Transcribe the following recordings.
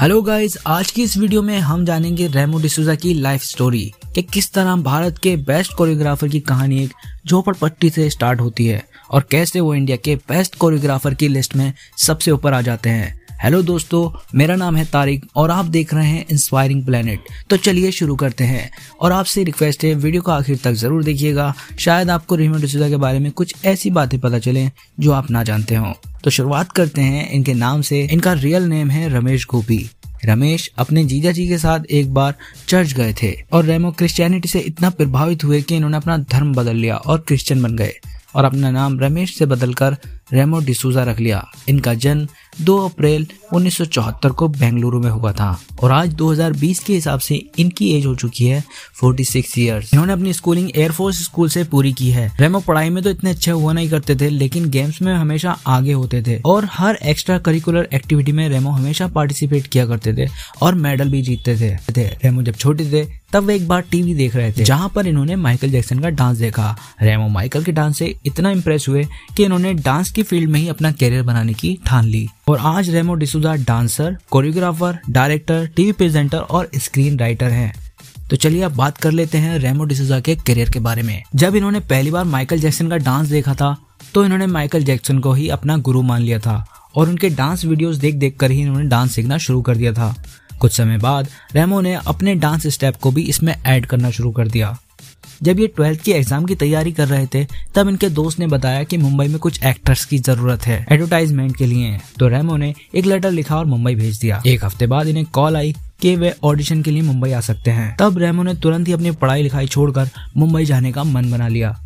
Hello guys आज की इस वीडियो में हम जानेंगे रेमो डिसूजा की लाइफ स्टोरी कि किस तरह भारत के बेस्ट कोरियोग्राफर की कहानी एक झोपड़पट्टी से स्टार्ट होती है और कैसे वो इंडिया के बेस्ट कोरियोग्राफर की लिस्ट में सबसे ऊपर आ जाते हैं। हेलो दोस्तों, मेरा नाम है तारिक और आप देख रहे हैं इंस्पायरिंग प्लेनेट तो चलिए शुरू करते हैं और आपसे रिक्वेस्ट है वीडियो को आखिर तक ज़रूर देखिएगा। शायद आपको डिसूजा के बारे में कुछ ऐसी बातें पता चले जो आप ना जानते हो। तो शुरुआत करते हैं इनके नाम से। इनका रियल नेम है रमेश गोपी। रमेश अपने जीजा जी के साथ एक बार चर्च गए थे और रेमो क्रिश्चियनिटी से इतना प्रभावित हुए कि इन्होंने अपना धर्म बदल लिया और क्रिश्चियन बन गए और अपना नाम रमेश से बदलकर रेमो डिसूजा रख लिया। इनका जन्म 2 अप्रैल 1974 को बेंगलुरु में हुआ था और आज 2020 के हिसाब से इनकी एज हो चुकी है 46 इयर्स। इन्होंने अपनी स्कूलिंग एयरफोर्स स्कूल से पूरी की है। रेमो पढ़ाई में तो इतने अच्छे हुआ नहीं करते थे, लेकिन गेम्स में हमेशा आगे होते थे और हर एक्स्ट्रा करिकुलर एक्टिविटी में रेमो हमेशा पार्टिसिपेट किया करते थे और मेडल भी जीतते थे। रेमो जब छोटे थे, तब वे एक बार टीवी देख रहे थे, जहाँ पर इन्होंने माइकल जैक्सन का डांस देखा। रेमो माइकल के डांस से इतना इम्प्रेस हुए कि इन्होंने डांस की फ़ील्ड में ही अपना करियर बनाने की ठान ली। और आज Remo D'Souza dancer choreographer director TV presenter और स्क्रीन राइटर हैं। तो चलिए अब बात कर लेते हैं रेमो डिसूजा के करियर के बारे में। जब इन्होंने पहली बार माइकल जैक्सन का डांस देखा था तो इन्होंने माइकल जैक्सन को ही अपना गुरु मान लिया था और उनके डांस वीडियोस देख देख कर ही इन्होंने डांस सीखना शुरू कर दिया था। कुछ समय बाद रेमो ने अपने डांस स्टेप को भी इसमें ऐड करना शुरू कर दिया। जब ये ट्वेल्थ की एग्ज़ाम की तैयारी कर रहे थे, तब इनके दोस्त ने बताया कि मुंबई में कुछ एक्टर्स की ज़रूरत है एडवर्टाइजमेंट के लिए। तो रेमो ने एक लेटर लिखा और मुंबई भेज दिया। एक हफ़्ते बाद इन्हें कॉल आई कि वे ऑडिशन के लिए मुंबई आ सकते हैं। तब रेमो ने तुरंत ही अपनी पढ़ाई लिखाई छोड़कर मुंबई जाने का मन बना लिया।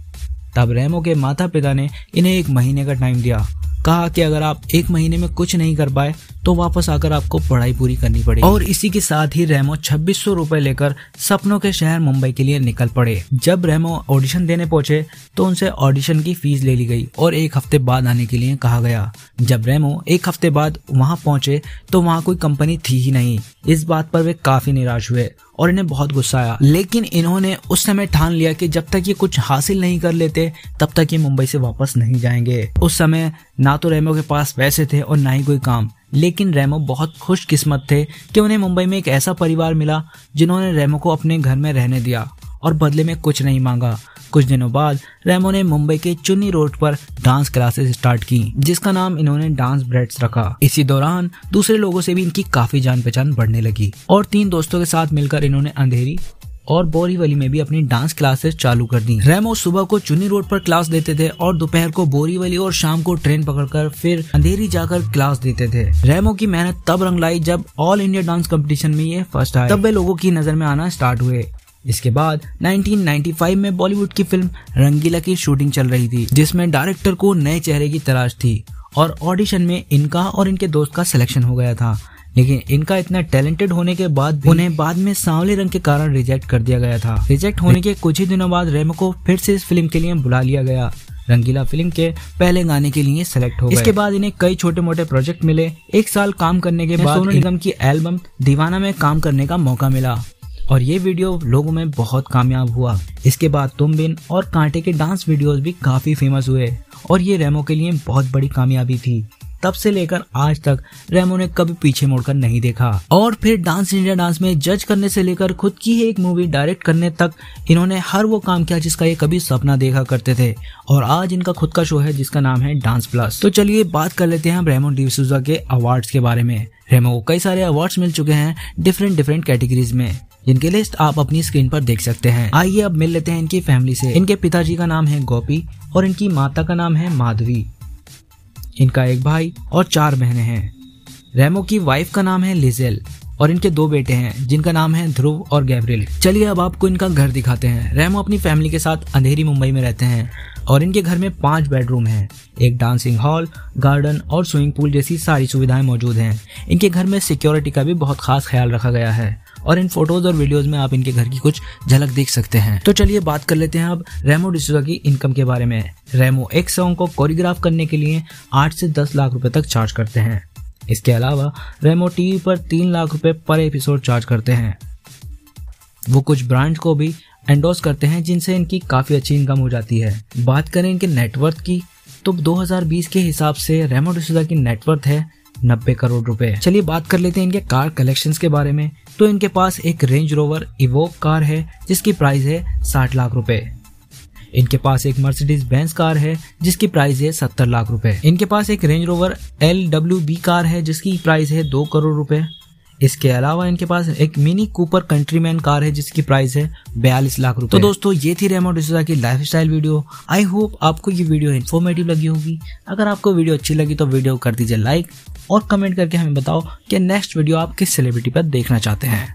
तब रेमो के माता पिता ने इन्हें एक महीने का टाइम दिया। कहा कि अगर आप एक महीने में कुछ नहीं कर पाए तो वापस आकर आपको पढ़ाई पूरी करनी पड़ेगी। और इसी के साथ ही रेमो छब्बीस सौ रूपए लेकर सपनों के शहर मुंबई के लिए निकल पड़े। जब रेमो ऑडिशन देने पहुँचे तो उनसे ऑडिशन की फ़ीस ले ली गई और एक हफ़्ते बाद आने के लिए कहा गया। जब रेमो एक हफ़्ते बाद वहाँ पहुँचे तो वहाँ कोई कंपनी थी ही नहीं। इस बात पर वे काफ़ी निराश हुए और इन्हें बहुत गुस्सा आया। लेकिन इन्होंने उस समय ठान लिया कि जब तक ये कुछ हासिल नहीं कर लेते, तब तक ये मुंबई से वापस नहीं जाएँगे। उस समय ना तो रेमो के पास पैसे थे और ना ही कोई काम। लेकिन रेमो बहुत खुश किस्मत थे कि उन्हें मुंबई में एक ऐसा परिवार मिला जिन्होंने रेमो को अपने घर में रहने दिया और बदले में कुछ नहीं मांगा। कुछ दिनों बाद, रेमो ने मुंबई के चुन्नी रोड पर डांस क्लासेस स्टार्ट की, जिसका नाम इन्होंने डांस ब्रेड्स रखा। इसी दौरान, दूसरे लोगों से भी इनकी काफ़ी जान पहचान बढ़ने लगी और तीन दोस्तों के साथ मिलकर इन्होंने अंधेरी और बोरीवली में भी अपनी डांस क्लासेस चालू कर दी। रेमो सुबह को चुनी रोड पर क्लास देते थे और दोपहर को बोरीवली और शाम को ट्रेन पकड़कर फिर अंधेरी जाकर क्लास देते थे। रेमो की मेहनत तब रंग लाई जब ऑल इंडिया डांस कंपटीशन में ये फ़र्स्ट आए। तब वे लोगों की नज़र में आना स्टार्ट हुए। इसके बाद 1995 में बॉलीवुड की फ़िल्म रंगीला की शूटिंग चल रही थी, जिसमें डायरेक्टर को नए चेहरे की तलाश थी और ऑडिशन में इनका और इनके दोस्त का सिलेक्शन हो गया था। लेकिन इनका इतना टैलेंटेड होने के बाद उन्हें बाद में सांवले रंग के कारण रिजेक्ट कर दिया गया था। रिजेक्ट होने के कुछ ही दिनों बाद रेमो को फिर से इस फ़िल्म के लिए बुला लिया गया। रंगीला फ़िल्म के पहले गाने के लिए सेलेक्ट हो गए। इसके बाद इन्हें कई छोटे मोटे प्रोजेक्ट मिले। एक साल काम करने के बाद सोनू निगम की एल्बम दीवाना में काम करने का मौका मिला। और ये वीडियो लोगों में बहुत कामयाब हुआ। इसके बाद तुम बिन और कांटे के डांस वीडियोस भी काफ़ी फ़ेमस हुए। और ये रेमो के लिए बहुत बड़ी कामयाबी थी। तब से लेकर आज तक रेमो ने कभी पीछे मुड़कर नहीं देखा। और फिर डांस इंडिया डांस में जज करने से लेकर खुद की ही एक मूवी डायरेक्ट करने तक इन्होंने हर वो काम किया जिसका ये कभी सपना देखा करते थे। और आज इनका खुद का शो है जिसका नाम है डांस प्लस तो चलिए बात कर लेते हैं रेमो डिसूजा के अवार्ड के बारे में। रेमो को कई सारे अवार्ड्स मिल चुके हैं डिफरेंट डिफरेंट कैटेगरीज में। जिनकी लिस्ट आप अपनी स्क्रीन पर देख सकते हैं। आइए अब मिल लेते हैं इनकी फैमिली से। इनके पिताजी का नाम है गोपी और इनकी माता का नाम है माधवी। इनका एक भाई और चार बहने हैं। रेमो की वाइफ का नाम है लिजेल। और इनके दो बेटे हैं, जिनका नाम है ध्रुव और गैब्रियल। चलिए अब आपको इनका घर दिखाते हैं। रेमो अपनी फैमिली के साथ अंधेरी मुंबई में रहते हैं और इनके घर में पाँच बेडरूम हैं। एक डांसिंग हॉल, गार्डन और स्विमिंग पूल जैसी सारी सुविधाएँ मौजूद हैं। इनके घर में सिक्योरिटी का भी बहुत खास ख्याल रखा गया है और इन फ़ोटोज़ और वीडियोज़ में आप इनके घर की कुछ झलक देख सकते हैं। तो चलिए बात कर लेते हैं अब रेमो डिसूजा की इनकम के बारे में। रेमो एक सॉन्ग को कोरियोग्राफ करने के लिए आठ से दस लाख रुपए तक चार्ज करते हैं। इसके अलावा रेमो टीवी पर तीन लाख रुपए पर एपिसोड चार्ज करते हैं। वो कुछ ब्रांड को भी एंडोस करते हैं, जिनसे इनकी काफ़ी अच्छी इनकम हो जाती है। बात करें इनके नेटवर्थ की तो 2020 के हिसाब से रेमो डिसूजा की नेटवर्थ है नब्बे करोड़ रुपए। चलिए बात कर लेते हैं इनके कार कलेक्शन के बारे में। तो इनके पास एक रेंज रोवर इवोक कार है, जिसकी प्राइस है साठ लाख रुपए। इनके पास एक मर्सिडीज बेंस कार है, जिसकी प्राइस है सत्तर लाख रुपए। इनके पास एक Range Rover L W B car है, जिसकी प्राइस है दो करोड़ रुपए। इसके अलावा इनके पास एक मिनी कूपर कंट्रीमैन कार है, जिसकी प्राइस है बयालीस लाख रुपए। तो दोस्तों, ये थी रेमो डिसोजा की life style video I hope आपको ये वीडियो इन्फॉर्मेटिव लगी होगी। अगर आपको वीडियो अच्छी लगी तो वीडियो कर दीजिए लाइक और कमेंट करके हमें बताओ कि नेक्स्ट वीडियो आप किस सेलिब्रिटी पर देखना चाहते हैं।